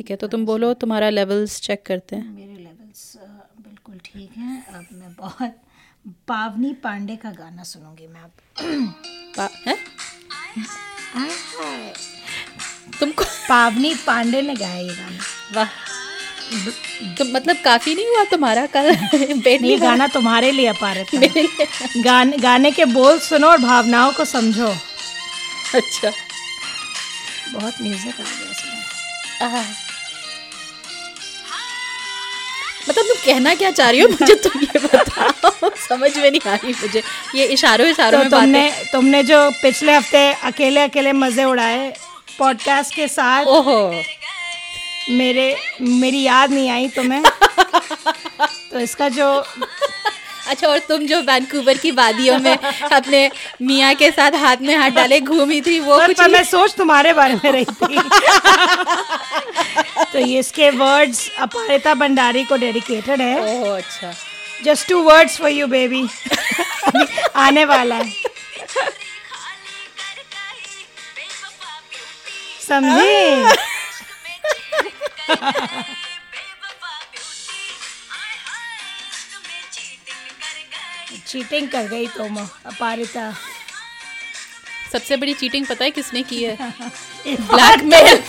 ठीक है तो तुम बोलो तुम्हारा लेवल्स चेक करते हैं। मेरे लेवल्स बिल्कुल ठीक हैं। अब मैं बहुत पावनी पांडे का गाना सुनूँगी मैं अब। हैं? तुमको पावनी पांडे ने गाया ये गाना। वाह। तो मतलब काफ़ी नहीं हुआ तुम्हारा कल? नहीं गाना तुम्हारे लिए पा रहे गाने गाने के बोल सुनो और भावनाओं को समझो। अच्छा। बहुत म्यूज़िक आ गया इसमें। मतलब तुम कहना क्या चाह रही हो? मुझे तुम ये बताओ। समझ में नहीं आ रही मुझे। ये इशारों इशारों तो में तुमने बातें। तुमने जो पिछले हफ़्ते अकेले अकेले मज़े उड़ाए पॉडकास्ट के साथ ओहो। मेरे मेरी याद नहीं आई तुम्हें। तो इसका जो अच्छा और तुम जो वैंकूवर की वादियों में अपने मियाँ के साथ हाथ में हाथ डाले घूमी थी वो पर, कुछ पर मैं सोच तुम्हारे बारे में रही थी। तो ये इसके वर्ड्स अपारिता भंडारी को डेडिकेटेड है। ओह अच्छा। Just two words for you baby आने वाला है। समझी? चीटिंग कर गई तुम अपारिता। सबसे बड़ी चीटिंग पता है किसने की है? ब्लैकमेल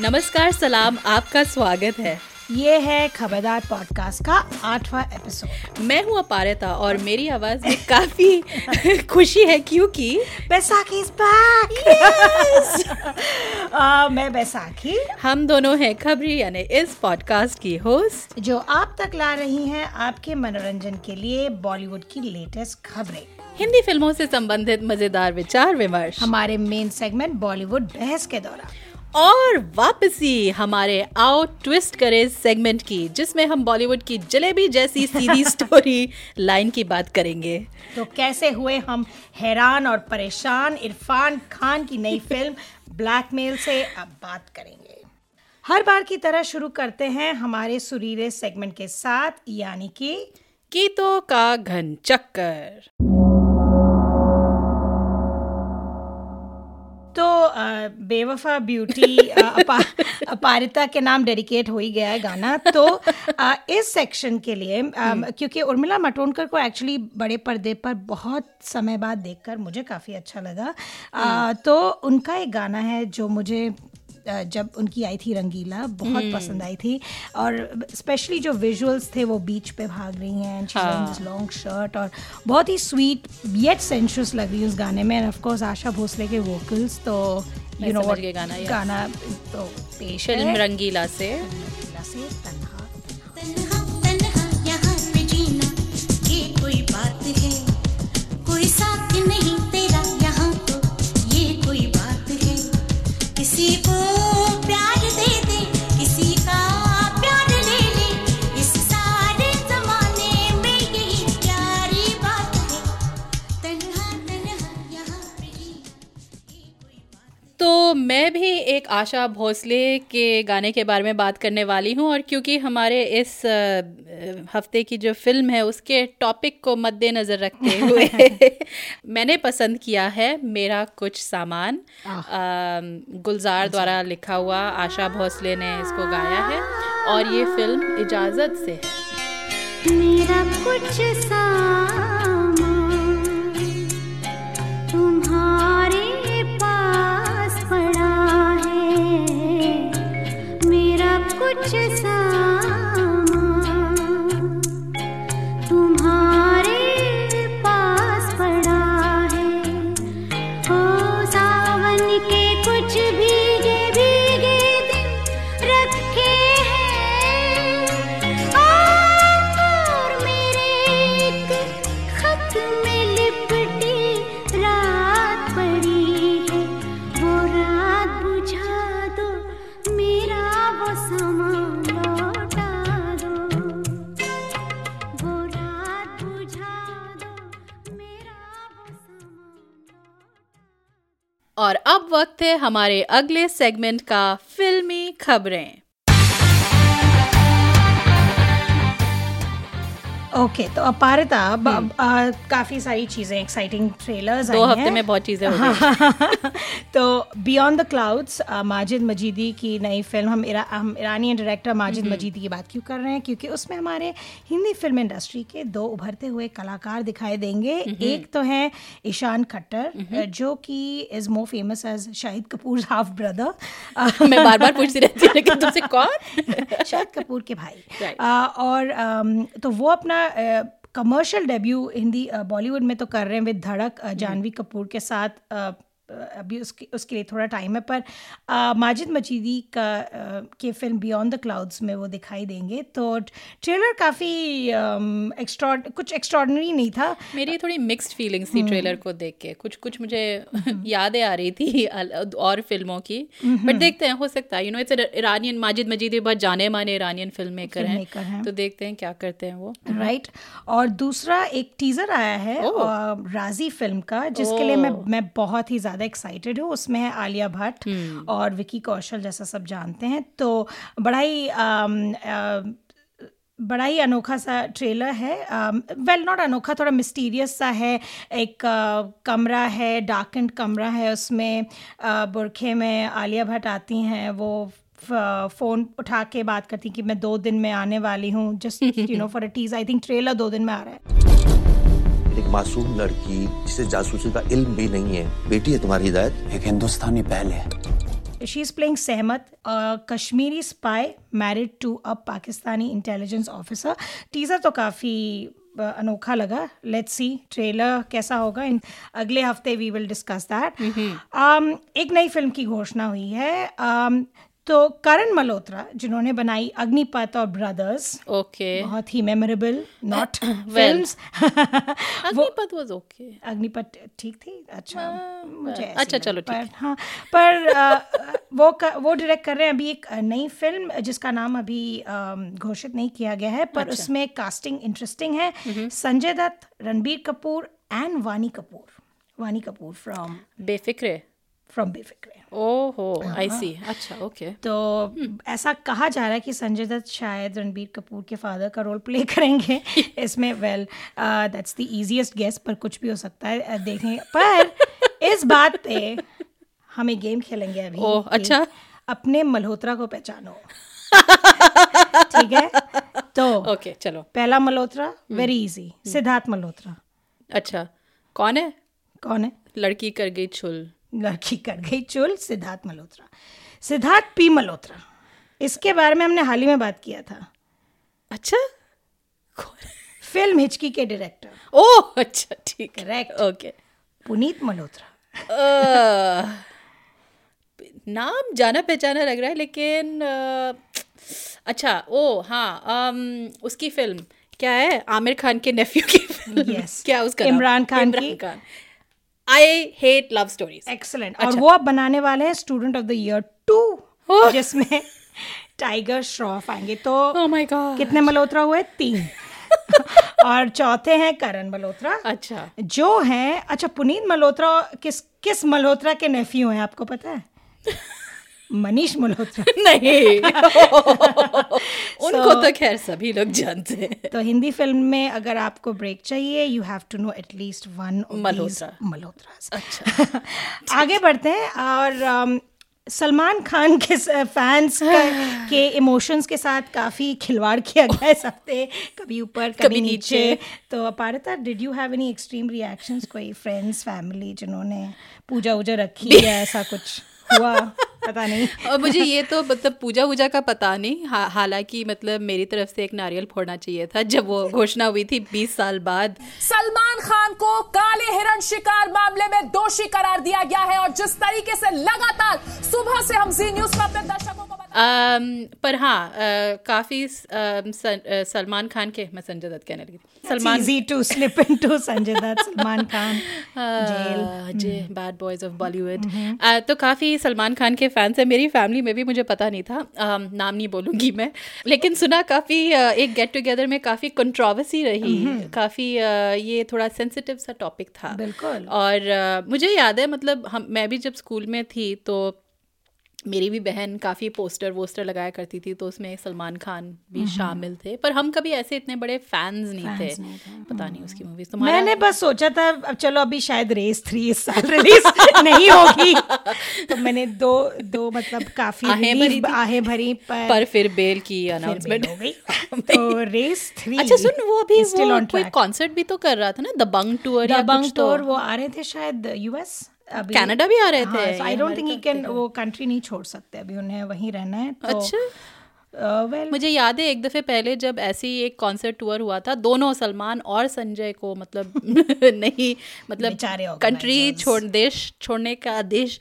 नमस्कार सलाम आपका स्वागत है। ये है खबरदार पॉडकास्ट का आठवां एपिसोड मैं हूँ अपारिता और मेरी आवाज़ में काफ़ी खुशी है क्योंकि बैसाखी इज़ बैक मैं बैसाखी। हम दोनों हैं खबरी यानी इस पॉडकास्ट की होस्ट जो आप तक ला रही हैं आपके मनोरंजन के लिए बॉलीवुड की लेटेस्ट खबरें। हिंदी फ़िल्मों से संबंधित मज़ेदार विचार विमर्श। हमारे मेन सेगमेंट बॉलीवुड बहस के दौरान। और वापसी हमारे आओ ट्विस्ट करे सेगमेंट की जिसमें हम बॉलीवुड की जलेबी जैसी सीधी स्टोरी लाइन की बात करेंगे। तो कैसे हुए हम हैरान और परेशान इरफान खान की नई फ़िल्म ब्लैकमेल से अब बात करेंगे। हर बार की तरह शुरू करते हैं हमारे सुरीले सेगमेंट के साथ यानी कि गीतों का घन चक्कर। बेवफा ब्यूटी अपा, अपारिता के नाम डेडिकेट हो ही गया है गाना। तो आ, इस सेक्शन के लिए आ, क्योंकि उर्मिला मटोनकर को एक्चुअली बड़े पर्दे पर बहुत समय बाद देखकर मुझे काफ़ी अच्छा लगा। आ, तो उनका एक गाना है जो मुझे जब उनकी आई थी रंगीला बहुत पसंद आई थी। और स्पेशली जो विजुअल्स थे वो बीच पे भाग रही हैं हाँ। लॉन्ग शर्ट और बहुत ही स्वीट येट सेंशुअस लग रही है उस गाने में। And of course Asha Bhosle के वोकल्स तो यू नो गाना, गाना तो पेश फ़िल्म है। रंगीला से। रंगीला से तन्हा। तन्हा तन्हा यहाँ पे जीना ये कोई बात है। कोई साथ नहीं तेरा यहाँ तो ये कोई बात है। किसी को तो मैं भी एक आशा भोसले के गाने के बारे में बात करने वाली हूँ और क्योंकि हमारे इस हफ़्ते की जो फ़िल्म है उसके टॉपिक को मद्देनज़र रखते हुए मैंने पसंद किया है मेरा कुछ सामान। गुलजार। द्वारा लिखा हुआ आशा भोसले ने इसको गाया है और ये फ़िल्म इजाज़त से है। मेरा कुछ सामान तुम्हारे कुछ सामान और अब वक्त है हमारे अगले सेगमेंट का फिल्मी खबरें। ओके तो अपारिता ब- काफ़ी सारी चीज़ें एक्साइटिंग ट्रेलर्स हम्म। दो हफ़्ते में बहुत चीज़ें हो तो beyond the clouds Majid Majidi की नई फ़िल्म हम इरा, हम ईरानियन डायरेक्टर माजिद हम्म। मजीदी की बात क्यों कर रहे हैं? क्योंकि उसमें हमारे हिंदी फ़िल्म इंडस्ट्री के दो उभरते हुए कलाकार दिखाई देंगे। हम्म। एक तो है ईशान खट्टर जो कि is more famous as Shahid Kapoor half brother मैं बार बार पूछती रहती हूँ तुमसे कौन? शाहिद कपूर के भाई। और तो वो अपना कमर्शियल डेब्यू हिंदी बॉलीवुड में तो कर रहे हैं विद धड़क जानवी कपूर के साथ अभी उसके उसके लिए थोड़ा टाइम है पर अ, माजिद मजीदी का अ, के फ़िल्म बियॉन्ड द क्लाउड्स में वो दिखाई देंगे। तो ट्रेलर काफ़ी एक्स्ट्रा कुछ एक्स्ट्रॉडनरी नहीं था। मेरी थोड़ी मिक्स्ड फीलिंग्स हम्म। थी ट्रेलर को देख के। कुछ कुछ मुझे यादें आ रही थी और फ़िल्मों की। हम्म। बट देखते हैं हो सकता है। You know it's Iranian Majid Majidi बहुत जाने माने ईरानियन फ़िल्म मेकर हैं। हैं। तो देखते हैं क्या करते हैं वो। राइट और दूसरा एक टीजर आया है राज़ी फ़िल्म का जिसके लिए मैं मैं बहुत ही ज़्यादा एक्साइटेड हूँ उसमें है आलिया भट्ट हम्म। और विकी कौशल जैसा सब जानते हैं। तो बड़ा ही बड़ा ही अनोखा सा ट्रेलर है। वेल नॉट अनोखा थोड़ा मिस्टीरियस सा है। एक अ, कमरा है डार्क एंड कमरा है उसमें अ, बुरखे में आलिया भट्ट आती हैं। वो फ़ोन उठा के बात करती कि मैं दो दिन में आने वाली हूँ। Just you know for a tease I think trailer दो दिन में आ रहा है। मासूम लड़की जिसे जासूसी का इल्म भी नहीं है। बेटी है तुम्हारी हिदायत? एक हिंदुस्तानी पहल है। She is playing Sehmat Kashmiri spy married to a Pakistani intelligence officer teaser तो काफ़ी अनोखा लगा। लेट्स सी ट्रेलर कैसा होगा? इन अगले हफ़्ते वी विल डिस्कस दैट एक नई फ़िल्म की घोषणा हुई है। Um, तो करण मल्होत्रा जिन्होंने बनाई अग्निपथ और ब्रदर्स ओके बहुत ही memorable not films Agneepath was okay Agneepath ठीक थी? अच्छा मुझे ऐसी अच्छा, चलो, ठीक पर हाँ पर अ, वो कर, वो डायरेक्ट कर रहे हैं अभी एक नई फ़िल्म जिसका नाम अभी घोषित नहीं किया गया है पर अच्छा। उसमें कास्टिंग इंटरेस्टिंग है। Sanjay Dutt Ranbir Kapoor and Vaani Kapoor. Vaani Kapoor from Befikre from Befikre ओहो आई हाँ। सी अच्छा ओके तो ऐसा कहा जा रहा है कि संजय दत्त शायद रणबीर कपूर के फादर का रोल प्ले करेंगे इसमें. Well that's the easiest guess पर कुछ भी हो सकता है uh, देखें पर इस बात पे हम एक गेम खेलेंगे अभी ओह, अच्छा। अपने मल्होत्रा को पहचानो. ठीक है? तो ओके चलो। पहला मल्होत्रा वेरी इजी सिद्धार्थ मल्होत्रा. अच्छा कौन है? कौन है? लड़की कर गई छुल। लड़की कर गई चुल सिद्धार्थ मल्होत्रा। सिद्धार्थ पी मल्होत्रा। इसके बारे में हमने हाल ही में बात किया था। अच्छा? फ़िल्म हिचकी के डायरेक्टर। ओह अच्छा ठीक है। ओके पुनीत मल्होत्रा। नाम जाना पहचाना लग रहा है लेकिन अच्छा ओ हाँ उसकी फ़िल्म क्या है? आमिर खान के नेफ्यू की फ़िल्म Yes. क्या उसका इमरान खान इमरान की। Khan. I hate love stories excellent और वो आप बनाने वाले हैं student of the year two जिसमें टाइगर श्रॉफ आएँगे। तो गॉड कितने मल्होत्रा हुए? तीन। और चौथे हैं करण मल्होत्रा। अच्छा। जो हैं अच्छा पुनीत मल्होत्रा किस किस मल्होत्रा के नेफ्यू हैं आपको पता है? मनीष मल्होत्रा। नहीं। उनको तो खैर सभी लोग जानते हैं। तो हिंदी फ़िल्म में अगर आपको ब्रेक चाहिए you have to know at least one Malhotra. Malhotra अच्छा। आगे बढ़ते हैं और अम, सलमान खान के फैंस के इमोशंस के साथ काफ़ी खिलवाड़ किया गया इस हफ़्ते। कभी ऊपर कभी, कभी नीचे। नीचे। तो Aparita did you have any extreme reactions कोई फ्रेंड्स फैमिली जिन्होंने पूजा वूजा रखी है ऐसा कुछ हुआ? पता नहीं। और मुझे ये तो मतलब पूजा वूजा का पता नहीं। हा, हालाँकि मतलब मेरी तरफ़ से एक नारियल फोड़ना चाहिए था जब वो घोषणा हुई थी 20 साल बाद। सलमान खान को काले हिरण शिकार मामले में दोषी करार दिया गया है और जिस तरीके से लगातार सुबह से हम जी न्यूज़ में अपने दर्शकों को पर हाँ काफ़ी सलमान खान के मैं संजय दत्त कहने लगी। Salman easy to slip into Sanjay Dutt Salman Khan jail J bad boys of Bollywood तो काफ़ी सलमान खान के फैंस हैं। मेरी फैमिली में भी मुझे पता नहीं था। अम, नाम नहीं बोलूँगी मैं। लेकिन सुना काफ़ी एक गेट टुगेदर में काफ़ी कंट्रोवर्सी रही। काफ़ी ये थोड़ा सेंसिटिव सा टॉपिक था। बिल्कुल। और अ, मुझे याद है मतलब हम मैं भी जब स्कूल में थी तो मेरी भी बहन काफ़ी पोस्टर वोस्टर लगाया करती थी तो उसमें सलमान खान भी शामिल थे। पर हम कभी ऐसे इतने बड़े फैंस नहीं फैंस थे। नहीं पता नहीं उसकी मूवीज़ तो मैंने बस सोचा था अब चलो अभी शायद रेस थ्री इस साल रिलीज़ नहीं होगी। तो मैंने दो दो मतलब काफ़ी आहें भरी। आहें भरी पर, पर फिर बेल की अनाउंसमेंट हो गई। तो रेस थ्री अच्छा सुन वो अभी वो कोई कॉन्सर्ट भी तो कर रहा था ना? The Bang tour Dabangg tour वो आ रहे थे शायद यूएस अभी कनाडा भी आ रहे थे I don't think he can वो कंट्री नहीं छोड़ सकते अभी उन्हें वहीं रहना है तो अच्छा। वेल मुझे याद है एक दफे पहले जब ऐसे ही एक कॉन्सर्ट टूर हुआ था दोनों सलमान और संजय को मतलब नहीं मतलब कंट्री छोड़ देश छोड़ने का आदेश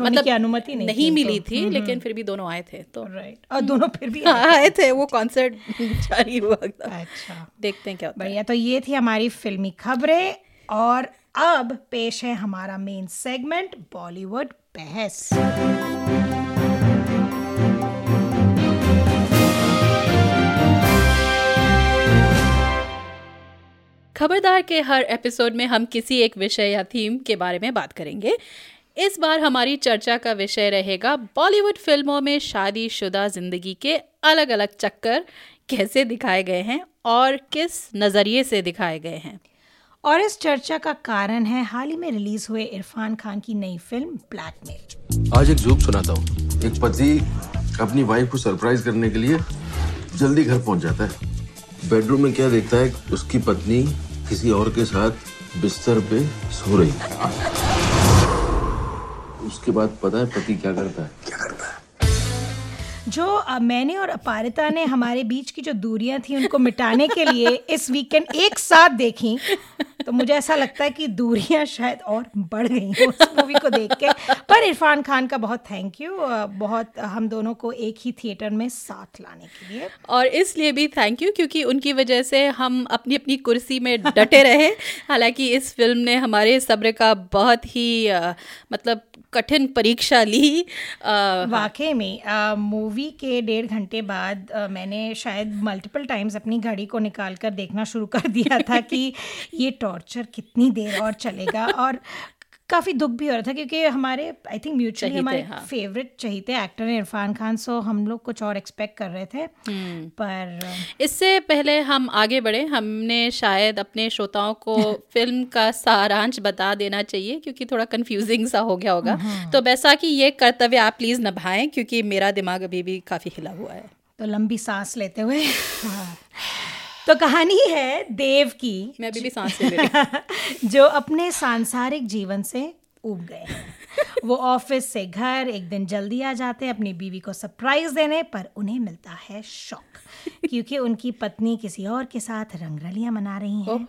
मतलब की अनुमति नहीं नहीं। मिली थी लेकिन फिर भी दोनों आए थे तो राइट और दोनों फिर भी हाँ, आए थे वो कॉन्सर्ट जारी हुआ था। अच्छा। देखते हैं क्या बढ़िया तो ये थी हमारी फिल्मी खबरें और अब पेश है हमारा मेन सेगमेंट बॉलीवुड बहस। खबरदार के हर एपिसोड में हम किसी एक विषय या थीम के बारे में बात करेंगे। इस बार हमारी चर्चा का विषय रहेगा बॉलीवुड फ़िल्मों में शादीशुदा ज़िंदगी के अलग अलग चक्कर कैसे दिखाए गए हैं और किस नज़रिए से दिखाए गए हैं। और इस चर्चा का कारण है हाल ही में रिलीज़ हुए इरफान खान की नई फ़िल्म ब्लैकमेल आज एक जोक सुनाता हूँ। एक पति अपनी वाइफ को सरप्राइज़ करने के लिए जल्दी घर पहुँच जाता है। बेडरूम में क्या देखता है? उसकी पत्नी किसी और के साथ बिस्तर पे सो रही है। उसके बाद पता है पति क्या करता है? क्या करता है? जो मैंने और अपारिता ने हमारे बीच की जो दूरियाँ थी उनको मिटाने के लिए इस वीकेंड एक साथ देखी। तो मुझे ऐसा लगता है कि दूरियाँ शायद और बढ़ गई हैं उस मूवी को देख के। पर इरफान खान का बहुत थैंक यू बहुत हम दोनों को एक ही थिएटर में साथ लाने के लिए। और इसलिए भी थैंक यू क्योंकि उनकी वजह से हम अपनी अपनी कुर्सी में डटे रहे। हालाँकि इस फ़िल्म ने हमारे सब्र का बहुत ही अ, मतलब कठिन परीक्षा ली। वाकई में मूवी के डेढ़ घंटे बाद अ, मैंने शायद मल्टीपल टाइम्स अपनी घड़ी को निकाल कर देखना शुरू कर दिया था कि ये टॉर्चर कितनी देर और चलेगा और काफ़ी दुख भी हो रहा था क्योंकि हमारे आई थिंक म्यूचुअली हमारे हाँ। फेवरेट चहीते एक्टर हैं इरफान खान सो हम लोग कुछ और एक्सपेक्ट कर रहे थे हम्म। पर इससे पहले हम आगे बढ़े हमने शायद अपने श्रोताओं को फ़िल्म का सारांश बता देना चाहिए क्योंकि थोड़ा कंफ्यूजिंग सा हो गया होगा तो बैसाखी ये कर्तव्य आप प्लीज़ निभाएँ क्योंकि मेरा दिमाग अभी भी काफ़ी हिला हुआ है तो लंबी सांस लेते हुए हाँ। तो कहानी है देव की। मैं अभी भी सांस ले रही जो अपने सांसारिक जीवन से उब गए। वो ऑफ़िस से घर एक दिन जल्दी आ जाते हैं अपनी बीवी को सरप्राइज़ देने पर उन्हें मिलता है शौक क्योंकि उनकी पत्नी किसी और के साथ रंगरलियाँ मना रही हैं।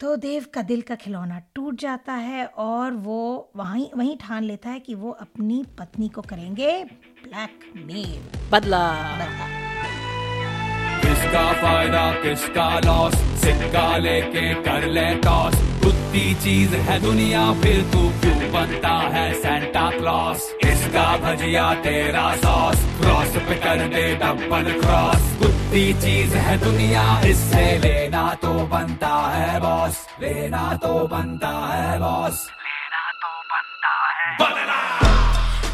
तो देव का दिल का खिलौना टूट जाता है और वो वहीं वहीं ठान लेता है कि वो अपनी पत्नी को करेंगे ब्लैकमेल बदला। बदला। किसका फ़ायदा किसका लॉस सिक्का लेके कर ले टॉस कुत्ती चीज़ है दुनिया फिर तू क्यों बनता है सेंटा क्लॉस इसका भजिया तेरा सॉस क्रॉस पे कर दे डबल क्रॉस कुत्ती चीज़ है दुनिया इससे लेना तो बनता है बॉस लेना तो बनता है बॉस लेना तो बनता है। बदला।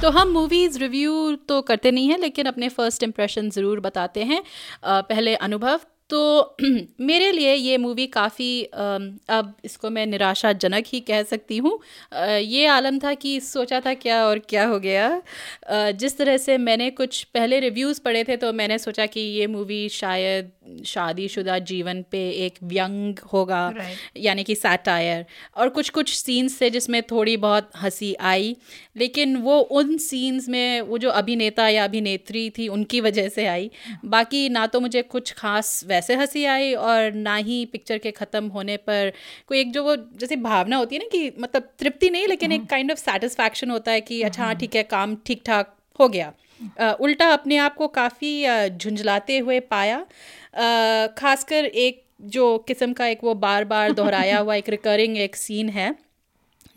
तो हम मूवीज़ रिव्यू तो करते नहीं हैं, लेकिन अपने फ़र्स्ट इम्प्रेशन ज़रूर बताते हैं। पहले अनुभव तो मेरे लिए ये मूवी काफ़ी अब इसको मैं निराशाजनक ही कह सकती हूँ। ये आलम था कि सोचा था क्या और क्या हो गया। जिस तरह से मैंने कुछ पहले रिव्यूज़ पढ़े थे तो मैंने सोचा कि ये मूवी शायद शादीशुदा जीवन पे एक व्यंग होगा Right. यानी कि सैटायर और कुछ कुछ सीन्स थे जिसमें थोड़ी बहुत हँसी आई लेकिन वो उन सीन्स में वो जो अभिनेता या अभिनेत्री थी उनकी वजह से आई। बाकी ना तो मुझे कुछ खास वैसे हँसी आई और ना ही पिक्चर के ख़त्म होने पर कोई एक जो वो जैसे भावना होती है ना कि मतलब तृप्ति नहीं लेकिन एक काइंड ऑफ़ सेटिस्फैक्शन होता है कि अच्छा हाँ ठीक है काम ठीक ठाक हो गया। अ, उल्टा अपने आप को काफ़ी झुंझलाते हुए पाया। खासकर एक जो किस्म का एक वो बार बार दोहराया हुआ एक रिकरिंग एक सीन है।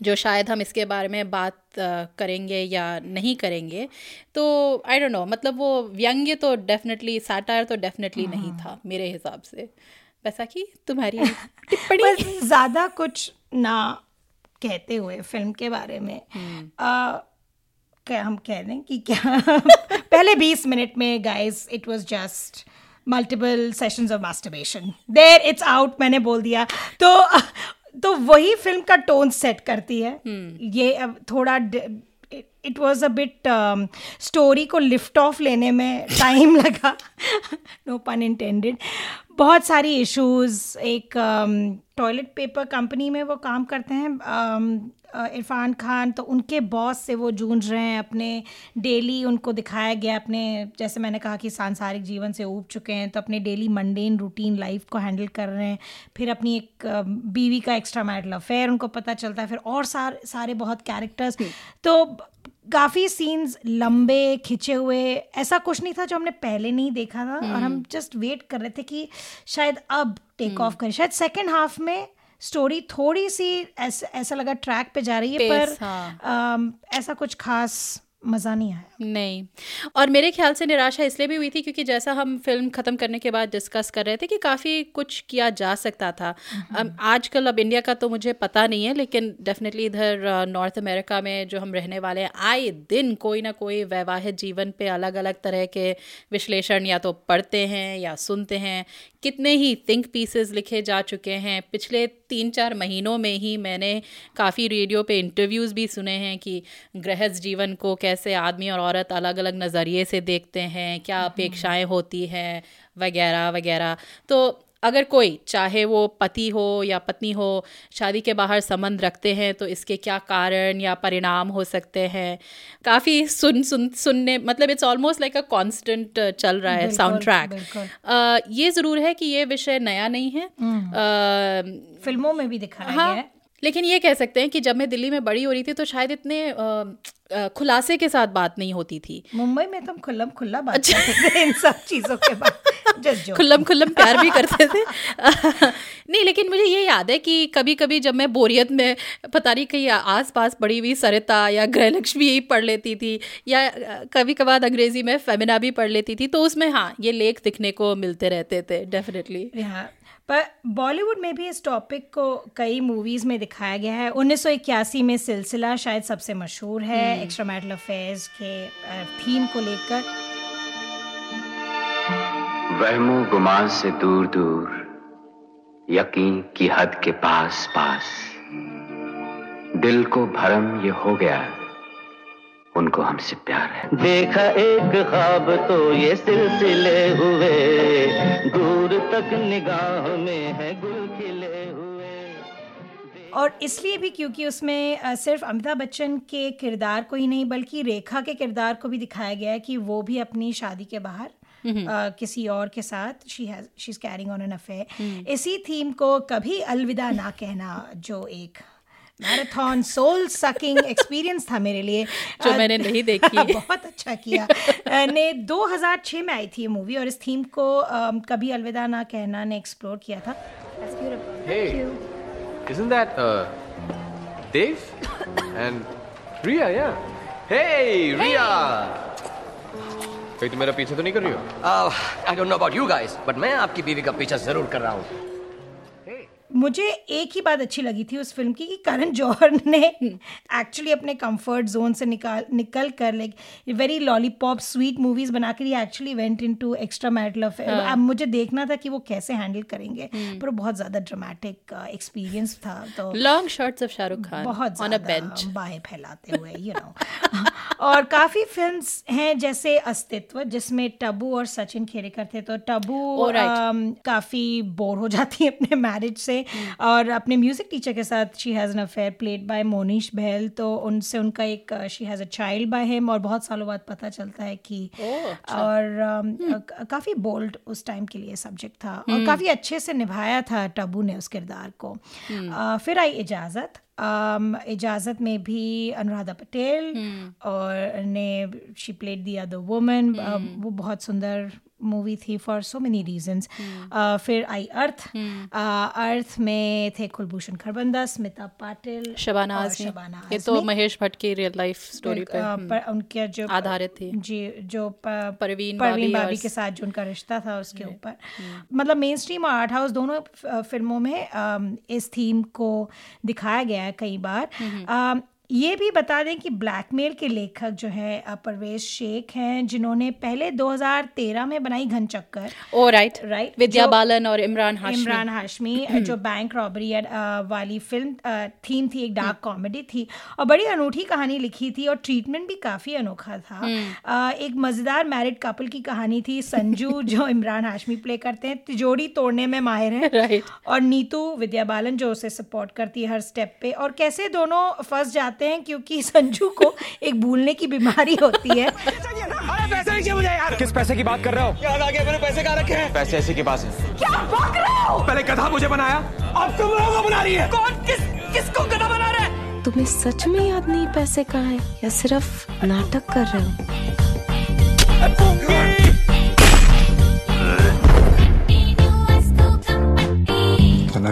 जो शायद हम इसके बारे में बात करेंगे या नहीं करेंगे तो आई डोंट नो मतलब वो व्यंग्य तो डेफिनेटली सैटायर तो डेफिनेटली नहीं था मेरे हिसाब से। वैसा कि तुम्हारी टिप्पणी? ज़्यादा कुछ ना कहते हुए फ़िल्म के बारे में। आ, क्या हम कह दें कि क्या? पहले 20 मिनट में guys it was just multiple sessions of masturbation there it's out मैंने बोल दिया। तो तो वही फ़िल्म का टोन सेट करती है। ये अब थोड़ा it was a bit story को लिफ्ट ऑफ़ लेने में टाइम लगा। नो पन इंटेंडेड बहुत सारी इश्यूज़ एक टॉयलेट पेपर कंपनी में वो काम करते हैं um, अ, इरफान खान तो उनके बॉस से वो जूझ रहे हैं अपने डेली उनको दिखाया गया अपने जैसे मैंने कहा कि सांसारिक जीवन से ऊब चुके हैं तो अपने डेली मंडेन रूटीन लाइफ को हैंडल कर रहे हैं। फिर अपनी एक अ, बीवी का एक्स्ट्रा मैरिटल अफेयर उनको पता चलता है फिर और सार, सारे बहुत कैरेक्टर्स तो काफ़ी सीन्स लंबे खिंचे हुए ऐसा कुछ नहीं था जो हमने पहले नहीं देखा था। और हम जस्ट वेट कर रहे थे कि शायद अब टेक ऑफ़ करें। शायद सेकेंड हाफ़ में स्टोरी थोड़ी सी ऐसा ऐसा लगा ट्रैक पे जा रही है पर हाँ। ऐसा कुछ खास मज़ा नहीं आया। नहीं। और मेरे ख्याल से निराशा इसलिए भी हुई थी क्योंकि जैसा हम फ़िल्म ख़त्म करने के बाद डिस्कस कर रहे थे कि काफ़ी कुछ किया जा सकता था। अब आजकल अब इंडिया का तो मुझे पता नहीं है लेकिन डेफिनेटली इधर नॉर्थ अमेरिका में जो हम रहने वाले हैं आए दिन कोई ना कोई वैवाहिक जीवन पे अलग अलग तरह के विश्लेषण या तो पढ़ते हैं या सुनते हैं कितने ही थिंक पीसेस लिखे जा चुके हैं। पिछले तीन चार महीनों में ही मैंने काफ़ी रेडियो पे इंटरव्यूज़ भी सुने हैं कि गृहस्थ जीवन को कैसे आदमी और औरत अलग अलग नज़रिए से देखते हैं क्या अपेक्षाएँ होती हैं वगैरह वगैरह। तो अगर कोई चाहे वो पति हो या पत्नी हो शादी के बाहर संबंध रखते हैं तो इसके क्या कारण या परिणाम हो सकते हैं? काफ़ी सुन सुन सुनने मतलब it's almost like a constant चल रहा है साउंड ट्रैक। ये ज़रूर है कि ये विषय नया नहीं है। आ, फ़िल्मों में भी दिखाया हाँ गया है। लेकिन ये कह सकते हैं कि जब मैं दिल्ली में बड़ी हो रही थी तो शायद इतने खुलासे के साथ बात नहीं होती थी। मुंबई में तो हम खुल्लम खुल्ला बात करते थे इन सब चीज़ों के बाद। खुल्लम खुल्लम प्यार भी करते थे। नहीं लेकिन मुझे ये याद है कि कभी कभी जब मैं बोरियत में पता नहीं कहीं आस पास पड़ी हुई सरिता या गृहलक्ष्मी पढ़ लेती थी या कभी कभार अंग्रेज़ी में फेमिना भी पढ़ लेती थी तो उसमें हाँ ये लेख दिखने को मिलते रहते थे डेफिनेटली। हाँ पर बॉलीवुड में भी इस टॉपिक को कई मूवीज़ में दिखाया गया है। 1981 में सिलसिला शायद सबसे मशहूर है एक्स्ट्रा मैटल अफेयर्स के थीम को लेकर। वहमो गुमान से दूर दूर यकीन की हद के पास पास। दिल को भरम ये हो गया। उनको हमसे प्यार है। देखा एक ख्वाब तो ये सिलसिले हुए दूर तक निगाह में है गुल खिले हुए। और इसलिए भी क्योंकि उसमें सिर्फ़ अमिताभ बच्चन के किरदार को ही नहीं बल्कि रेखा के किरदार को भी दिखाया गया है कि वो भी अपनी शादी के बाहर अ, किसी और के साथ she has she is carrying on an affair इसी थीम को कभी अलविदा ना कहना जो एक मैराथन सोल सकिंग एक्सपीरियंस था मेरे लिए जो मैंने नहीं देखी। बहुत अच्छा किया ने 2006 में आई थी ये मूवी और इस थीम को कभी अलविदा ना कहना ने एक्सप्लोर किया था Hey, isn't that uh, Dave and Ria? Yeah. Hey, Ria. कहीं तुम मेरा पीछे तो नहीं कर रही हो I don't know about you guys but मैं आपकी बीवी का पीछा ज़रूर कर रहा हूँ मुझे एक ही बात अच्छी लगी थी उस फ़िल्म की कि करण जौहर ने एक्चुअली अपने कंफर्ट जोन से निकाल निकल कर like very lollipop sweet movies बनाकर ही actually went into extra marital affair अब मुझे देखना था कि वो कैसे हैंडल करेंगे पर बहुत ज़्यादा ड्रामेटिक एक्सपीरियंस था तो long shots of Shahrukh Khan बहुत ऑन ज़्यादा बेंच बाहें फैलाते हुए यू नो और काफ़ी फ़िल्म हैं जैसे अस्तित्व जिसमें टबू और सचिन खेरेकर थे तो टबू काफ़ी बोर हो जाती है अपने मैरिज से। और अपने म्यूज़िक टीचर के साथ she has an affair played by Monish Bahl तो उनसे उनका एक she has a child by him और बहुत सालों बाद पता चलता है कि और काफ़ी बोल्ड उस टाइम के लिए सब्जेक्ट था और काफ़ी अच्छे से निभाया था टबू ने उस किरदार को। फिर आई इजाज़त। Um, इजाज़त में भी अनुराधा पटेल और ने she played the other woman वो बहुत सुंदर मूवी थी फॉर सो मेनी रीजंस फिर आई अर्थ अर्थ में थे कुलभूषण खरबंदा स्मिता पाटिल शबाना शबाना ये तो महेश भट्ट की रियल लाइफ स्टोरी पे। पर उनके जो आधारित थी। जी जो परवीन परवीन बाबी के साथ जो उनका रिश्ता था उसके ऊपर। मतलब मेन स्ट्रीम और आर्ट हाउस दोनों फ़िल्मों में इस थीम को दिखाया गया है कई बार। ये भी बता दें कि ब्लैकमेल के लेखक जो है परवेज शेख हैं जिन्होंने पहले 2013 में बनाई Ghanchakkar. Oh right right Vidya Balan और इमरान हाशमी। इमरान हाशमी जो बैंक रॉबरी वाली फ़िल्म थीम थी एक डार्क कॉमेडी थी। और बड़ी अनूठी कहानी लिखी थी और ट्रीटमेंट भी काफ़ी अनोखा था। अ, एक मज़ेदार मैरिड कपल की कहानी थी संजू जो इमरान हाशमी प्ले करते हैं तिजोरी तोड़ने में माहिर है. और नीतू विद्या बालन जो उसे सपोर्ट करती है हर स्टेप पे। और कैसे दोनों फंस जाते हैं क्योंकि संजू को एक भूलने की बीमारी होती है। पैसे दीजिए मुझे यार किस पैसे की बात कर रहे हो? याद आ गया मैंने पैसे कहाँ रखे हैं? पैसे ऐसे के पास है। क्या बक रहे हो? पहले गधा मुझे बनाया अब तुम लोगों को बना रही है। कौन? किस किसको गधा बना रहा है? तुम्हें सच में याद नहीं पैसे कहाँ है या सिर्फ़ नाटक कर रहे हो?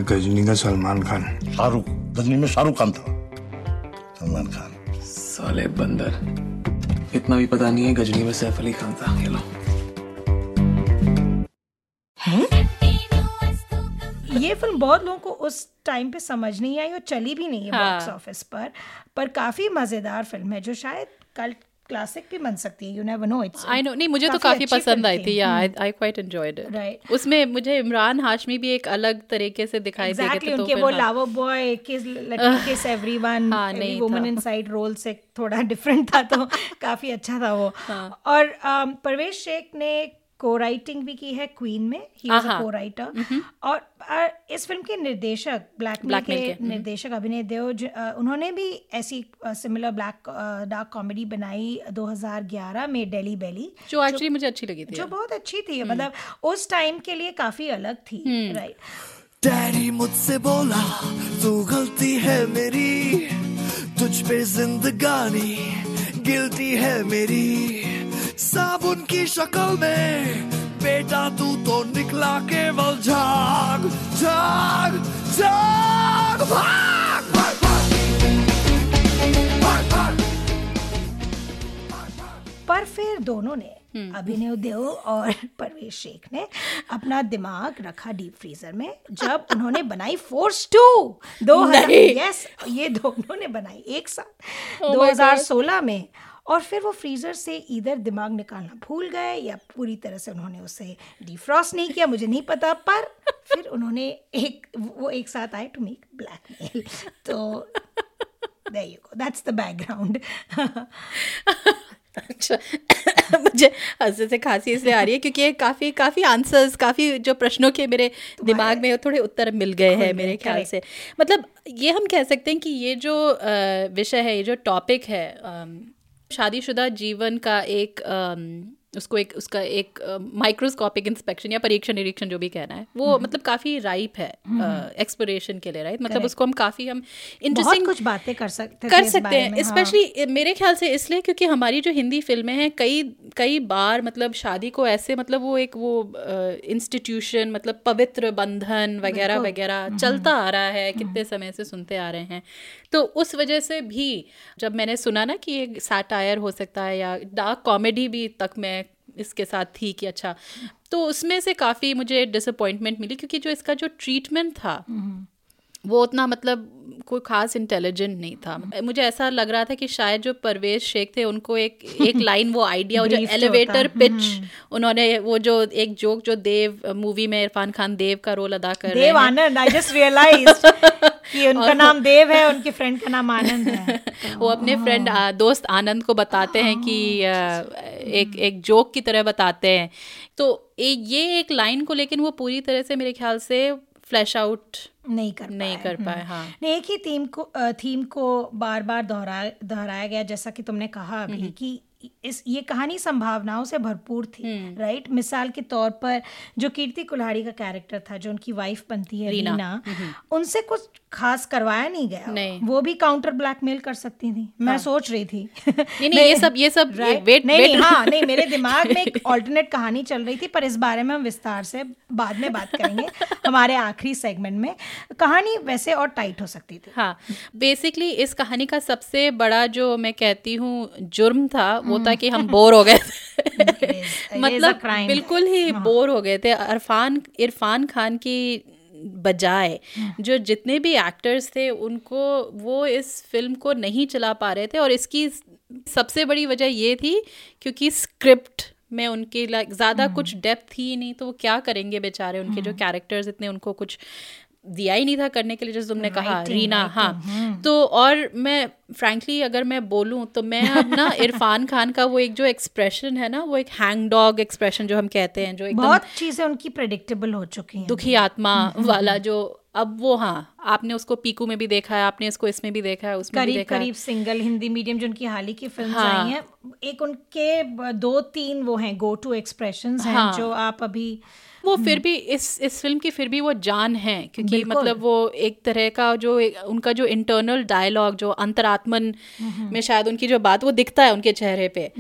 गजनी का सलमान खान। शाहरुख गजनी में शाहरुख खान था। सलमान खान। साले बंदर। इतना भी पता नहीं है गजनी में सैफ अली खान था ये ये फ़िल्म बहुत लोगों को उस टाइम पे समझ नहीं आई और चली भी नहीं है हाँ। बॉक्स ऑफ़िस पर पर काफ़ी मज़ेदार फ़िल्म है जो शायद कल क्लासिक भी बन सकती है you never know it's I know नहीं मुझे तो काफ़ी पसंद आई थी। या I quite enjoyed it right उसमें मुझे इमरान हाशमी भी एक अलग तरीके से दिखाई दे रहे थे तो उनके वो लावो लावर बॉय किस लड़की kiss everyone every woman inside role से थोड़ा डिफरेंट था तो काफ़ी अच्छा था वो। हाँ। और परवेश परवेज शेख ने को राइटिंग भी की है क्वीन में ही वाज अ को राइटर और इस फ़िल्म के निर्देशक ब्लैकमेल Blackmail के के, हम्म। निर्देशक अभिनय देव उन्होंने भी ऐसी सिमिलर ब्लैक डार्क कॉमेडी बनाई 2011 में डेली बेली जो एक्चुअली मुझे अच्छी लगी थी। जो बहुत अच्छी थी मतलब उस टाइम के लिए काफ़ी अलग थी राइट डैडी मुझसे बोला तू गलती है मेरी तुझ पे जिंदगानी गिल्टी है मेरी। साबुन की शक्ल में बेटा तू तो निकला केवल झाग झाग झाग भाग भाग, भाग। भाग, भाग। पर फिर दोनों ने अभिनव देव और परवेश शेख ने अपना दिमाग रखा डीप फ्रीजर में जब उन्होंने बनाई फोर्स टू दो हज़ार यस ये दोनों ने बनाई एक साथ Oh my 2016 में और फिर वो फ्रीजर से इधर दिमाग निकालना भूल गए या पूरी तरह से उन्होंने उसे डिफ्रॉस्ट नहीं किया मुझे नहीं पता पर फिर उन्होंने एक वो एक साथ आए टू मेक ब्लैकमेल तो there you go. That's the background. अच्छा मुझे हंसने से खांसी इसलिए आ रही है क्योंकि काफ़ी काफ़ी आंसर्स काफ़ी जो प्रश्नों के मेरे दिमाग में थोड़े उत्तर मिल गए हैं मेरे ख्याल से। मतलब ये हम कह सकते हैं कि ये जो विषय है ये जो टॉपिक है शादीशुदा जीवन का एक उसको एक उसका एक माइक्रोस्कोपिक इंस्पेक्शन या परीक्षण निरीक्षण जो भी कहना है वो मतलब काफ़ी राइप है एक्सप्लोरेशन के लिए राइट मतलब उसको हम काफ़ी हम इंटरेस्टिंग कुछ बातें कर सकते कर सकते हैं में, हाँ। स्पेशली मेरे ख्याल से इसलिए क्योंकि हमारी जो हिंदी फ़िल्में हैं कई कई बार मतलब शादी को ऐसे मतलब वो एक वो इंस्टीट्यूशन मतलब पवित्र बंधन वगैरह वगैरह चलता आ रहा है कितने समय से सुनते आ रहे हैं। तो उस वजह से भी जब मैंने सुना ना कि ये सैटायर हो सकता है या डार्क कॉमेडी भी तक मैं इसके साथ थी कि अच्छा। तो उसमें से काफ़ी मुझे डिसअपॉइंटमेंट मिली क्योंकि जो इसका जो ट्रीटमेंट था वो उतना मतलब कोई खास इंटेलिजेंट नहीं था। मुझे ऐसा लग रहा था कि शायद जो परवेज शेख थे उनको एक एक लाइन वो आइडिया वो जो एलिवेटर पिच उन्होंने वो जो एक जोक जो देव मूवी में इरफान खान देव का रोल अदा कर रहे देव हैं। आनंद आई जस्ट रियलाइज्ड कि उनका नाम देव है उनके फ्रेंड का नाम आनंद है। वो अपने फ्रेंड दोस्त आनंद को बताते हैं कि एक एक जोक की तरह बताते हैं। तो ये एक लाइन को लेकिन वो पूरी तरह से मेरे ख्याल से फ्लैश आउट नहीं कर नहीं कर हम्म। पाए हाँ। नहीं एक ही थीम को थीम को बार बार दोहरा दोहराया गया जैसा कि तुमने कहा अभी कि इस ये कहानी संभावनाओं से भरपूर थी राइट मिसाल के तौर पर जो कीर्ति कुल्हाड़ी का कैरेक्टर था जो उनकी वाइफ बनती है रीना। रीना उनसे कुछ खास करवाया नहीं गया। नहीं। वो भी काउंटर ब्लैकमेल कर सकती थी। मैं सोच रही थी। नहीं नहीं ये सब ये सब Right? वेट नहीं वेट नहीं हाँ नहीं मेरे दिमाग में एक ऑल्टरनेट कहानी चल रही थी पर इस बारे में हम विस्तार से बाद में बात करेंगे हमारे आखिरी सेगमेंट में। कहानी वैसे और टाइट हो सकती थी। हाँ बेसिकली इस कहानी का सबसे बड़ा जो मैं कहती हूँ जुर्म था वो था कि हम बोर हो गए मतलब बिल्कुल ही बोर हो गए थे। इरफान इरफान खान की बजाय जो जितने भी एक्टर्स थे उनको वो इस फ़िल्म को नहीं चला पा रहे थे और इसकी सबसे बड़ी वजह ये थी क्योंकि स्क्रिप्ट में उनके लाइक ज़्यादा कुछ डेप्थ ही नहीं तो वो क्या करेंगे बेचारे उनके जो कैरेक्टर्स इतने उनको कुछ दिया ही नहीं था करने के लिए जैसे तुमने कहा रीना हाँ। तो और मैं फ्रैंकली अगर मैं बोलूँ तो मैं अब ना इरफान खान का वो एक जो एक्सप्रेशन है ना वो एक हैंग डॉग एक्सप्रेशन जो हम कहते हैं जो एकदम बहुत चीज़ें उनकी प्रेडिक्टेबल हो चुकी हैं। दुखी आत्मा वाला जो अब वो हाँ आपने उसको पीकू में भी देखा है आपने इसको इसमें भी देखा है उसमें करीब भी देखा है। करीब सिंगल हिंदी मीडियम जो उनकी हाल ही की फ़िल्म हाँ। आई हैं एक उनके दो तीन वो हैं गो टू एक्सप्रेशंस हैं हाँ। जो आप अभी वो फिर भी इस इस फ़िल्म की फिर भी वो जान है क्योंकि मतलब वो एक तरह का जो उनका जो इंटरनल डायलॉग जो अंतरात्मन में शायद उनकी जो बात वो दिखता है उनके चेहरे पे।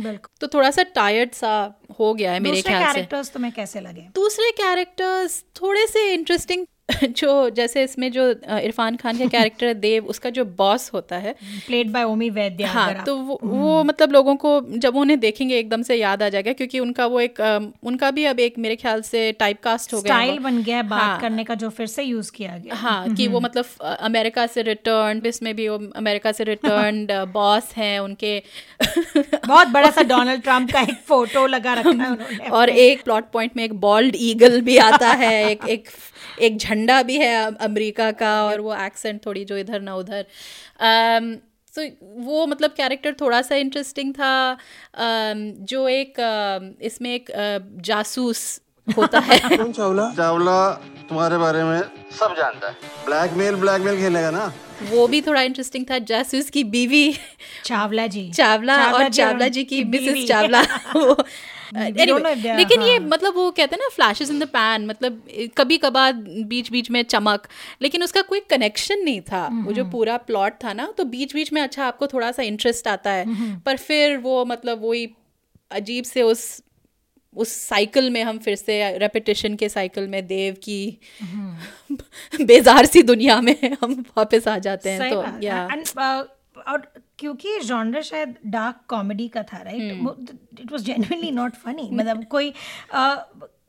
तो थोड़ा सा टायर्ड सा हो गया है मेरे ख्याल से। कैरेक्टर्स तुम्हें कैसे लगे? दूसरे कैरेक्टर्स थोड़े से इंटरेस्टिंग जो जैसे इसमें जो इरफान खान का कैरेक्टर है देव उसका जो बॉस होता है प्लेड बाय ओमी वैद्य हाँ तो वो, वो मतलब लोगों को जब उन्हें देखेंगे एकदम से याद आ जाएगा क्योंकि उनका वो एक उनका भी अब एक मेरे ख्याल से टाइप कास्ट हो गया स्टाइल बन गया है बात हाँ, करने का जो फिर से यूज़ किया गया। हाँ कि वो मतलब अमेरिका से रिटर्न इसमें भी वो अमेरिका से रिटर्न बॉस हैं उनके। बहुत बड़ा सा डोनाल्ड ट्रंप का एक फ़ोटो लगा रखा है और एक प्लॉट पॉइंट में एक बॉल्ड ईगल भी आता है एक एक एक झंडा भी है अमेरिका का और वो एक्सेंट थोड़ी जो इधर ना उधर। अम, तो वो मतलब कैरेक्टर थोड़ा सा इंटरेस्टिंग था। जो एक इसमें एक जासूस होता है। चावला? चावला तुम्हारे बारे में सब जानता है। ब्लैकमेल ब्लैकमेल खेलेगा ना? वो भी थोड़ा इंटरेस्टिंग था। जासूस की बीवी। चावला जी। चावला चावला और जी चावला जी की मिसेस चावला। वो Anyway, दे- लेकिन ये हाँ। मतलब वो कहते हैं ना फ्लैशेस इन द पैन मतलब कभी कभार बीच बीच में चमक लेकिन उसका कोई कनेक्शन नहीं था। वो जो पूरा प्लॉट था ना तो बीच बीच में अच्छा आपको थोड़ा सा इंटरेस्ट आता है। पर फिर वो मतलब वही अजीब से उस उस साइकिल में हम फिर से रेपिटेशन के साइकिल में देव की बेजार सी दुनिया में हम वापस आ जाते हैं तो या। Uh, और क्योंकि जॉनर शायद डार्क कॉमेडी का था right it was genuinely not funny मतलब कोई uh,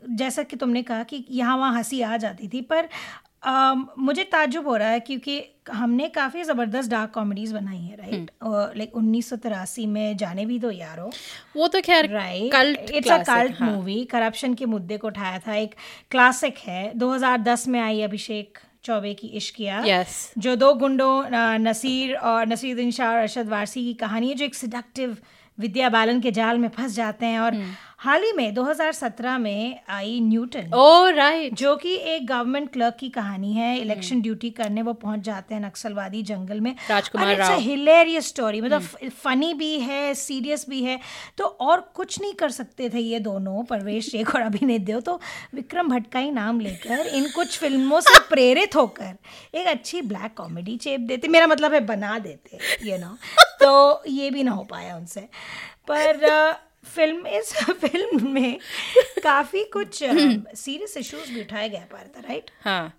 जैसा कि तुमने कहा कि यहाँ वहाँ हँसी आ जाती थी पर मुझे ताजुब हो रहा है क्योंकि हमने काफ़ी ज़बरदस्त डार्क कॉमेडीज बनाई है राइट लाइक उन्नीस सौ तिरासी में जाने भी दो यारो। वो तो खैर right it's a cult movie corruption के मुद्दे को उठाया था एक क्लासिक है। 2010 में आई अभिषेक चौबे की इश्किया Yes. जो दो गुंडों नसीर और नसीरुद्दीन शाह और अरशद वारसी की कहानी है जो एक सिडक्टिव विद्या बालन के जाल में फंस जाते हैं और हाल ही में 2017 में आई न्यूटन। ओ राइट जो कि एक गवर्नमेंट क्लर्क की कहानी है इलेक्शन ड्यूटी करने वो पहुँच जाते हैं नक्सलवादी जंगल में। राजकुमार राव। हिलेरियस स्टोरी मतलब फनी भी है सीरियस भी है। तो और कुछ नहीं कर सकते थे ये दोनों परवेश शेख और अभिनीत देव तो विक्रम भट्ट का ही नाम लेकर इन कुछ फ़िल्मों से प्रेरित होकर एक अच्छी ब्लैक कॉमेडी चेप देते। मेरा मतलब है बना देते यू नो तो ये भी ना हो पाया उनसे। पर फ़िल्म इस फ़िल्म में काफ़ी कुछ सीरियस इश्यूज़ भी उठाए गए पारता राइट हाँ।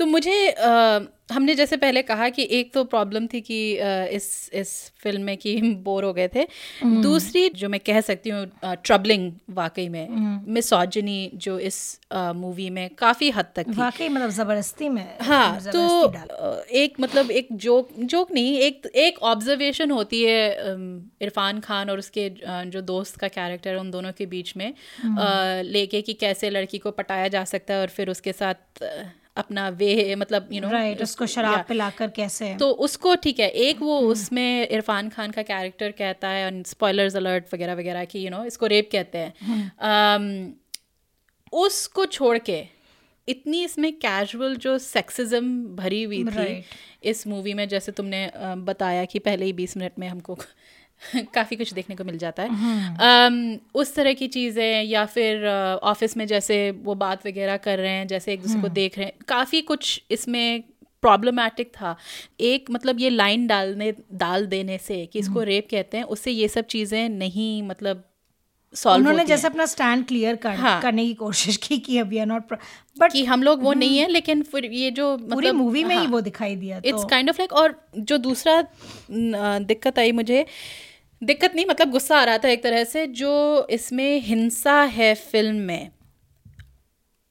तो मुझे अ, हमने जैसे पहले कहा कि एक तो प्रॉब्लम थी कि इस इस फ़िल्म में कि हम बोर हो गए थे। दूसरी जो मैं कह सकती हूँ ट्रबलिंग वाकई में मिसोजनी जो इस मूवी में काफ़ी हद तक थी। वाकई मतलब ज़बरदस्ती में हाँ तो एक मतलब एक जोक जोक नहीं एक एक ऑब्जर्वेशन होती है इरफान खान और उसके जो दोस्त का कैरेक्टर है उन दोनों के बीच में अ, लेके कि कैसे लड़की को पटाया जा सकता है और फिर उसके साथ अपना वे मतलब यू नो राइट उसको शराब पिलाकर कैसे? तो उसको ठीक है एक वो उसमें इरफान खान का कैरेक्टर कहता है स्पॉयलर्स अलर्ट वगैरह वगैरह कि यू नो इसको रेप कहते हैं। उसको छोड़ के इतनी इसमें कैजुअल जो सेक्सिज्म भरी हुई थी Right. इस मूवी में जैसे तुमने बताया कि पहले ही बीस मिनट में हमको काफ़ी कुछ देखने को मिल जाता है। um, उस तरह की चीज़ें या फिर ऑफ़िस में जैसे वो बात वगैरह कर रहे हैं जैसे एक दूसरे को देख रहे हैं काफ़ी कुछ इसमें प्रॉब्लमैटिक था। एक मतलब ये लाइन डालने डाल देने से कि इसको रेप कहते हैं उससे ये सब चीज़ें नहीं मतलब सॉल्व उन्होंने जैसे अपना स्टैंड क्लियर कर, हाँ। करने की कोशिश की कि वी आर नॉट बट कि हम लोग वो नहीं है लेकिन फिर ये जो मतलब, पूरी मूवी में हाँ, ही। वो दिखाई दिया इट्स काइंड ऑफ़ लाइक और जो दूसरा दिक्कत आई मुझे दिक्कत नहीं मतलब गुस्सा आ रहा था एक तरह से जो इसमें हिंसा है फ़िल्म में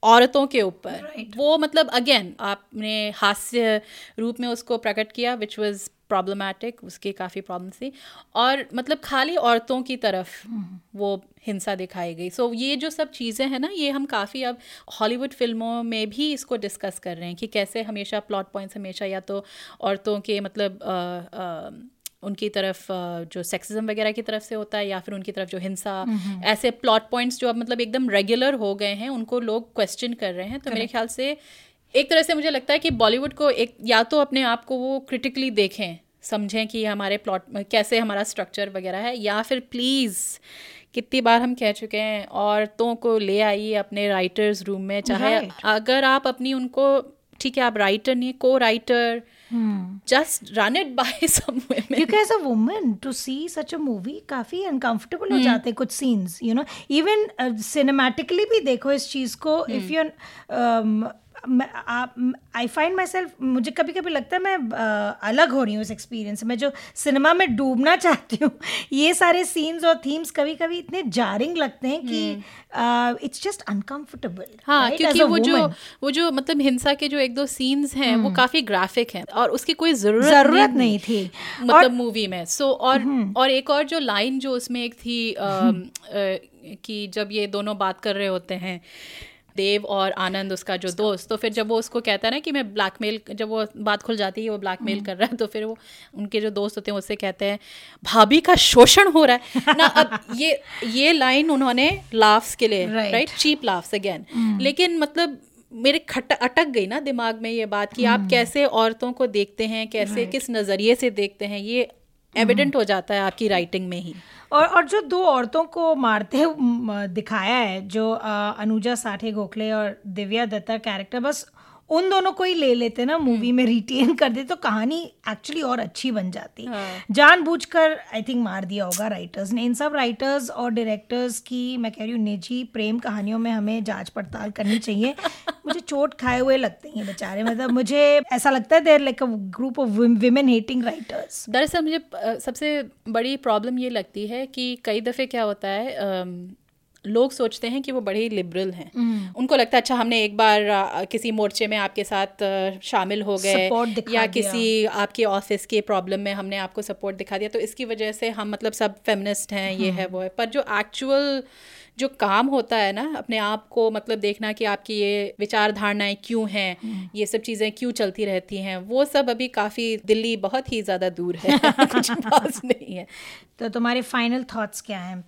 औरतों के ऊपर। Right. वो मतलब अगेन आपने हास्य रूप में उसको प्रकट किया विच वॉज़ प्रॉब्लमैटिक उसकी काफ़ी प्रॉब्लम थी। और मतलब खाली औरतों की तरफ़ वो हिंसा दिखाई गई। सो so, ये जो सब चीज़ें हैं ना ये हम काफ़ी अब हॉलीवुड फ़िल्मों में भी इसको डिस्कस कर रहे हैं कि कैसे हमेशा प्लॉट पॉइंट्स हमेशा या तो औरतों के मतलब अ, अ, उनकी तरफ़ जो सेक्सिज्म वगैरह की तरफ़ से होता है या फिर उनकी तरफ़ जो हिंसा ऐसे प्लॉट पॉइंट्स जो अब मतलब एकदम रेगुलर हो गए हैं उनको लोग क्वेश्चन कर रहे हैं। तो मेरे ख्याल से एक तरह से मुझे लगता है कि बॉलीवुड को एक या तो अपने आप को वो क्रिटिकली देखें समझें कि हमारे प्लॉट कैसे हमारा स्ट्रक्चर वगैरह है या फिर प्लीज़ कितनी बार हम कह चुके हैं औरतों को ले आइए अपने राइटर्स रूम में चाहे Right. अगर आप अपनी उनको ठीक है आप राइटर नहीं को writer just run it by some क्योंकि as a woman to see such a movie काफ़ी अनकंफर्टेबल हो जाते हैं कुछ scenes you know even cinematically भी देखो इस चीज़ को if you I find myself मुझे कभी कभी लगता है मैं uh, अलग हो रही हूँ इस एक्सपीरियंस मैं जो सिनेमा में डूबना चाहती हूँ ये सारे सीन्स और थीम्स कभी कभी इतने जारिंग लगते हैं कि इट्स जस्ट अनकंफर्टेबल हाँ right? क्योंकि वो जो वो जो मतलब हिंसा के जो एक दो सीन्स हैं वो काफ़ी ग्राफिक हैं और उसकी कोई ज़रूरत ज़रूरत नहीं थी। मतलब मूवी में। सो so, और और एक और जो लाइन जो उसमें एक थी अम, अ, कि जब ये दोनों बात कर रहे होते हैं देव और आनंद उसका जो दोस्त तो फिर जब वो उसको कहता है ना कि मैं ब्लैकमेल जब वो बात खुल जाती है वो ब्लैकमेल कर रहा है तो फिर वो उनके जो दोस्त होते हैं उससे कहते हैं भाभी का शोषण हो रहा है। ना अब ये ये लाइन उन्होंने लाफ्स के लिए राइट चीप लाफ्स अगेन लेकिन मतलब मेरे खट अटक गई ना दिमाग में ये बात कि आप कैसे औरतों को देखते हैं कैसे किस नज़रिए से देखते हैं ये एविडेंट हो जाता है आपकी राइटिंग में ही। और और जो दो औरतों को मारते दिखाया है जो अ, अनुजा साठे गोखले और दिव्या दत्ता कैरेक्टर बस उन दोनों को ही ले लेते ना मूवी में रिटेन कर दे तो कहानी एक्चुअली और अच्छी बन जाती। जानबूझकर आई थिंक मार दिया होगा राइटर्स ने। इन सब राइटर्स और डायरेक्टर्स की मैं कह रही हूँ निजी प्रेम कहानियों में हमें जाँच पड़ताल करनी चाहिए। मुझे चोट खाए हुए लगते हैं बेचारे। मतलब मुझे ऐसा लगता है there like a group of women hating writers दरअसल मुझे सबसे बड़ी प्रॉब्लम ये लगती है कि कई दफ़े क्या होता है लोग सोचते हैं कि वो बड़े ही लिबरल हैं। उनको लगता है अच्छा हमने एक बार अ, किसी मोर्चे में आपके साथ अ, शामिल हो गए या किसी आपके ऑफ़िस के प्रॉब्लम में हमने आपको सपोर्ट दिखा दिया। तो इसकी वजह से हम मतलब सब फेमिनिस्ट हैं ये है वो है। पर जो एक्चुअल जो काम होता है ना अपने आप को मतलब देखना कि आपकी ये विचार धारणाएँ क्यों हैं ये सब चीज़ें क्यों चलती रहती हैं वो सब अभी काफ़ी दिल्ली बहुत ही ज़्यादा दूर है कुछ पास नहीं है। तो तुम्हारे फाइनल थॉट्स क्या हैं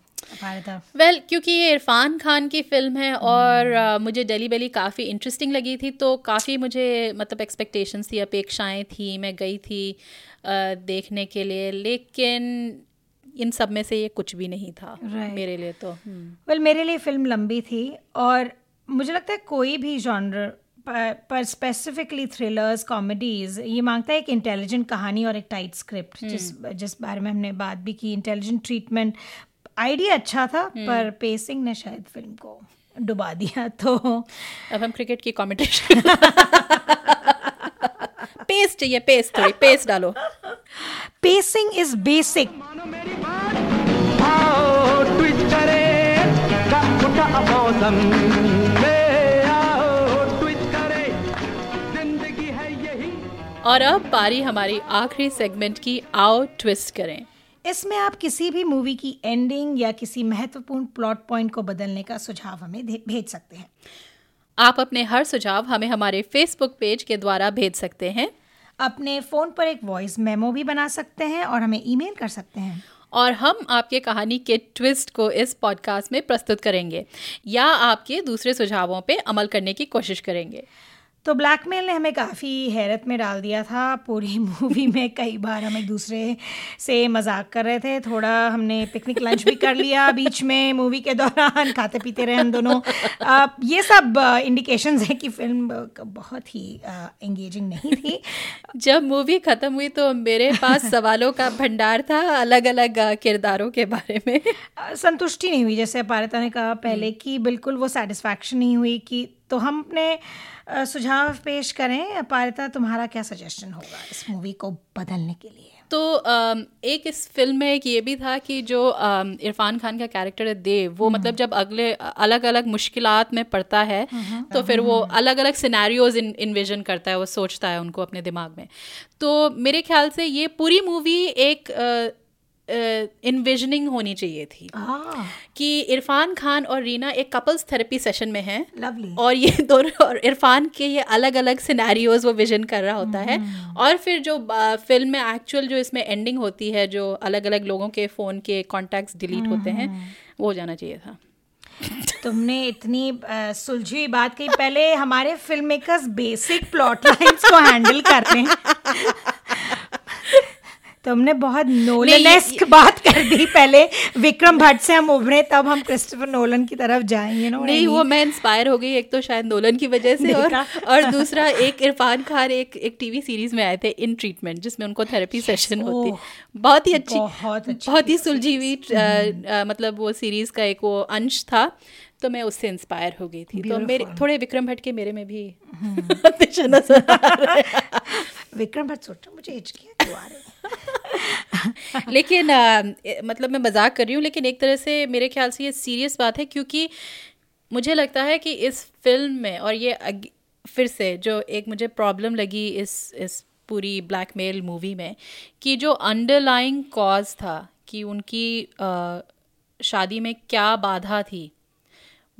वेल well, क्योंकि ये इरफान खान की फ़िल्म है और अ, मुझे डेली बेली काफ़ी इंटरेस्टिंग लगी थी तो काफ़ी मुझे मतलब एक्सपेक्टेशंस थी अपेक्षाएँ थी मैं गई थी अ, देखने के लिए। लेकिन इन सब में से ये कुछ भी नहीं था Right. मेरे लिए तो हम्म। वेल मेरे लिए फ़िल्म लंबी थी और मुझे लगता है कोई भी जॉनर पर स्पेसिफिकली थ्रिलर्स कॉमेडीज ये माँगता है एक इंटेलिजेंट कहानी और एक टाइट स्क्रिप्ट जिस जिस बारे में हमने बात भी की इंटेलिजेंट ट्रीटमेंट आइडिया अच्छा था पर पेसिंग ने शायद फ़िल्म को डुबा दिया तो। अब हम क्रिकेट की कॉमेंटेशन पेस्ट चाहिए पेस्ट थोड़ी पेस्ट डालो। पेसिंग इज़ बेसिक मौसम में आओ ट्वीट करे। ज़िंदगी है यही। और अब बारी हमारी आखिरी सेगमेंट की आओ ट्विस्ट करें। इसमें आप किसी भी मूवी की एंडिंग या किसी महत्वपूर्ण प्लॉट पॉइंट को बदलने का सुझाव हमें भेज सकते हैं। आप अपने हर सुझाव हमें हमारे फेसबुक पेज के द्वारा भेज सकते हैं। अपने फ़ोन पर एक वॉइस मेमो भी बना सकते हैं और हमें ईमेल कर सकते हैं। और हम आपके कहानी के ट्विस्ट को इस पॉडकास्ट में प्रस्तुत करेंगे या आपके दूसरे सुझावों पर अमल करने की कोशिश करेंगे। तो ब्लैकमेल ने हमें काफ़ी हैरत में डाल दिया था। पूरी मूवी में कई बार हम एक दूसरे से मज़ाक कर रहे थे। थोड़ा हमने पिकनिक लंच भी कर लिया बीच में मूवी के दौरान खाते पीते रहे हम दोनों। आ, ये सब इंडिकेशन है कि फ़िल्म बहुत ही एंगेजिंग नहीं थी। जब मूवी खत्म हुई तो मेरे पास सवालों का भंडार था अलग अलग किरदारों के बारे में। संतुष्टि नहीं हुई जैसे अपारिता ने कहा पहले कि बिल्कुल वो सेटिस्फैक्शन नहीं हुई कि तो हम अपने सुझाव पेश करें। अपारिता तुम्हारा क्या सजेशन होगा इस मूवी को बदलने के लिए? तो एक इस फ़िल्म में एक ये भी था कि जो इरफान खान का कैरेक्टर है देव वो मतलब जब अगले अलग अलग मुश्किलात में पड़ता है तो फिर वो अलग अलग सिनेरियोज इन्विजन करता है वो सोचता है उनको अपने दिमाग में। तो मेरे ख्याल से ये पूरी मूवी एक इन्विजनिंग होनी चाहिए थी। कि इरफान खान और रीना एक कपल्स थेरेपी सेशन में हैं। लवली और ये दोनों और इरफान के ये अलग अलग सिनेरियोज वो विजन कर रहा होता है। और फिर जो फ़िल्म में एक्चुअल जो इसमें एंडिंग होती है जो अलग अलग लोगों के फ़ोन के कॉन्टैक्ट्स डिलीट होते हैं वो हो जाना चाहिए था। तुमने इतनी सुलझी हुई बात कही। पहले हमारे film makers basic plot lines को हैंडल कर रहे हैं। तुमने बहुत नोलनेस्क बात कर दी पहले। विक्रम भट्ट से हम उभरे तब हम क्रिस्टोफर नोलन की तरफ़ जाएँगे ना नहीं वो मैं इंस्पायर हो गई एक तो शायद नोलन की वजह से और और दूसरा एक इरफान खान एक एक टीवी सीरीज़ में आए थे इन ट्रीटमेंट जिसमें उनको थेरेपी सेशन होती। ओह, बहुत ही अच्छी बहुत ही सुलझी हुई अ, मतलब वो सीरीज़ का एक वो अंश था। तो मैं उससे इंस्पायर हो गई थी। तो मेरे थोड़े विक्रम भट्ट के मेरे में भी दिशा नज़र आ रहा विक्रम भट्ट सोच रहा मुझे हिचकियाँ क्यों आ रही लेकिन मतलब मैं मज़ाक कर रही हूँ लेकिन एक तरह से मेरे ख्याल से ये सीरियस बात है क्योंकि मुझे लगता है कि इस फ़िल्म में और ये अग- फिर से जो एक मुझे प्रॉब्लम लगी इस इस पूरी ब्लैकमेल मूवी में कि जो अंडरलाइंग कॉज था कि उनकी अ, शादी में क्या बाधा थी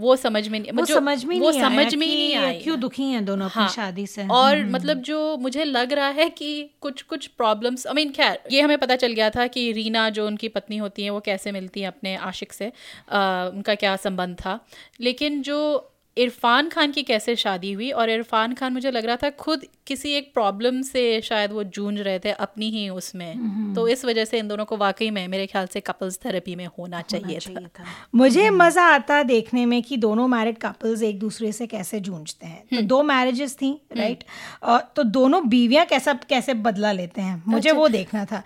वो समझ में नहीं वो समझ में वो नहीं समझ में ही नहीं आई क्यों दुखी हैं दोनों हाँ, अपनी शादी से? और मतलब जो मुझे लग रहा है कि कुछ कुछ प्रॉब्लम्स आई मीन खैर ये हमें पता चल गया था कि रीना जो उनकी पत्नी होती है वो कैसे मिलती है अपने आशिक से? आ, उनका क्या संबंध था? लेकिन जो इरफान खान की कैसे शादी हुई? और इरफान खान मुझे लग रहा था खुद किसी एक प्रॉब्लम से शायद वो जूझ रहे थे अपनी ही उसमें। तो इस वजह से इन दोनों को वाकई में मेरे ख्याल से कपल्स थेरेपी में होना होना चाहिए चाहिए था। था। मुझे मज़ा आता देखने में कि दोनों मैरिड कपल्स एक दूसरे से कैसे जूझते हैं। तो दो मैरिजेस थी राइट और तो दोनों बीवियाँ कैसा कैसे बदला लेते हैं? मुझे वो देखना था।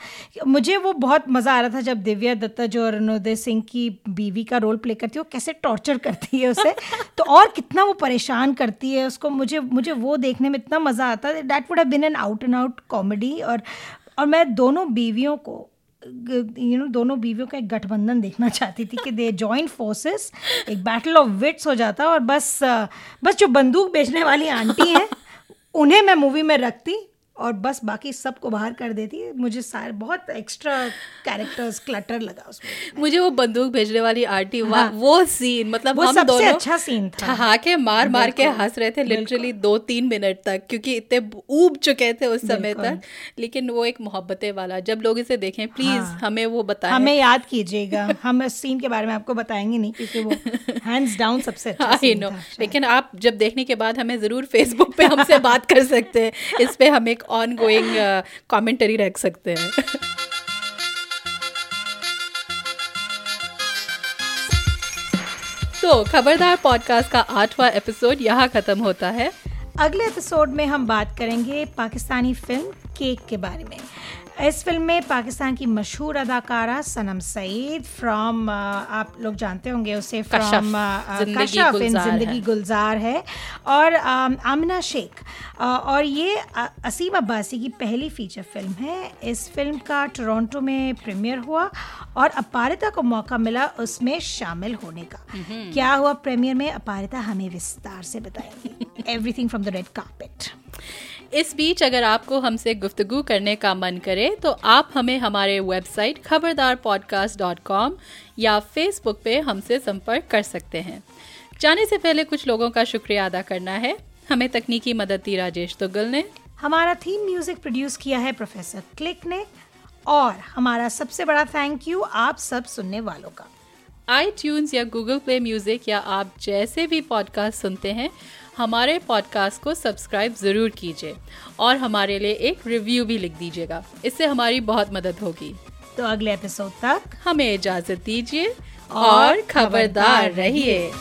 मुझे वो बहुत मज़ा आ रहा था जब दिव्या दत्ता जो अरुणोदय सिंह की बीवी का रोल प्ले करती है वो कैसे टॉर्चर करती है उसे। तो और कितना वो परेशान करती है, उसको मुझे मुझे वो देखने में इतना मज़ा आता है। That would have been an out and out comedy और और मैं दोनों बीवियों को यू नो दोनों बीवियों का एक गठबंधन देखना चाहती थी कि दे जॉइंट फोर्सेस एक बैटल ऑफ़ विट्स हो जाता और बस बस जो बंदूक बेचने वाली आंटी हैं, उन्हें मैं मूवी में रखती और बस बाकी सबको बाहर कर देती है। मुझे सारे बहुत एक्स्ट्रा कैरेक्टर्स क्लटर लगा उसमें। मुझे वो बंदूक भेजने वाली आंटी हाँ। वो सीन मतलब वो हम सबसे दोनों अच्छा सीन था। ठहाके मार मार के हंस रहे थे लिटरली दो तीन मिनट तक क्योंकि इतने ऊब चुके थे उस समय तक। लेकिन वो एक मोहब्बतें वाला जब लोग इसे देखें प्लीज़ हाँ। हमें वो बताएँ। हमें याद कीजिएगा। हम इस सीन के बारे में आपको बताएँगे नहीं क्योंकि वो हैंड्स डाउन सबसे अच्छा सीन था। लेकिन आप जब देखने के बाद हमें ज़रूर फेसबुक पे हमसे बात कर सकते हैं। इस पे हम एक ऑन गोइंग कॉमेंटरी रख सकते हैं। तो खबरदार पॉडकास्ट का आठवां एपिसोड यहाँ ख़त्म होता है। अगले एपिसोड में हम बात करेंगे पाकिस्तानी फ़िल्म केक के बारे में। इस फ़िल्म में पाकिस्तान की मशहूर अदाकारा सनम सईद फ्रॉम आप लोग जानते होंगे उसे फ्रॉम ज़िंदगी कशफ इन गुलजार ज़िंदगी है। गुलजार है। और अम, आमिना शेख और ये असीम अब्बासी की पहली फीचर फ़िल्म है। इस फ़िल्म का टोरंटो में प्रीमियर हुआ और अपारिता को मौका मिला उसमें शामिल होने का। क्या हुआ प्रीमियर में? अपारिता हमें विस्तार से बताएगी। Everything from the red carpet इस बीच अगर आपको हमसे गुफ्तगू करने का मन करे तो आप हमें हमारे website Khabardar podcast dot com या फेसबुक पे हमसे संपर्क कर सकते हैं। जाने से पहले कुछ लोगों का शुक्रिया अदा करना है। हमें तकनीकी मदद दी राजेश तुगल ने। हमारा थीम म्यूज़िक प्रोड्यूस किया है प्रोफेसर क्लिक ने। और हमारा सबसे बड़ा थैंक यू आप सब सुनने वालों का। आई या गूगल प्ले म्यूज़िक या आप जैसे भी पॉडकास्ट सुनते हैं हमारे पॉडकास्ट को सब्सक्राइब ज़रूर कीजिए और हमारे लिए एक रिव्यू भी लिख दीजिएगा। इससे हमारी बहुत मदद होगी। तो अगले एपिसोड तक हमें इजाज़त दीजिए और खबरदार। रहिए।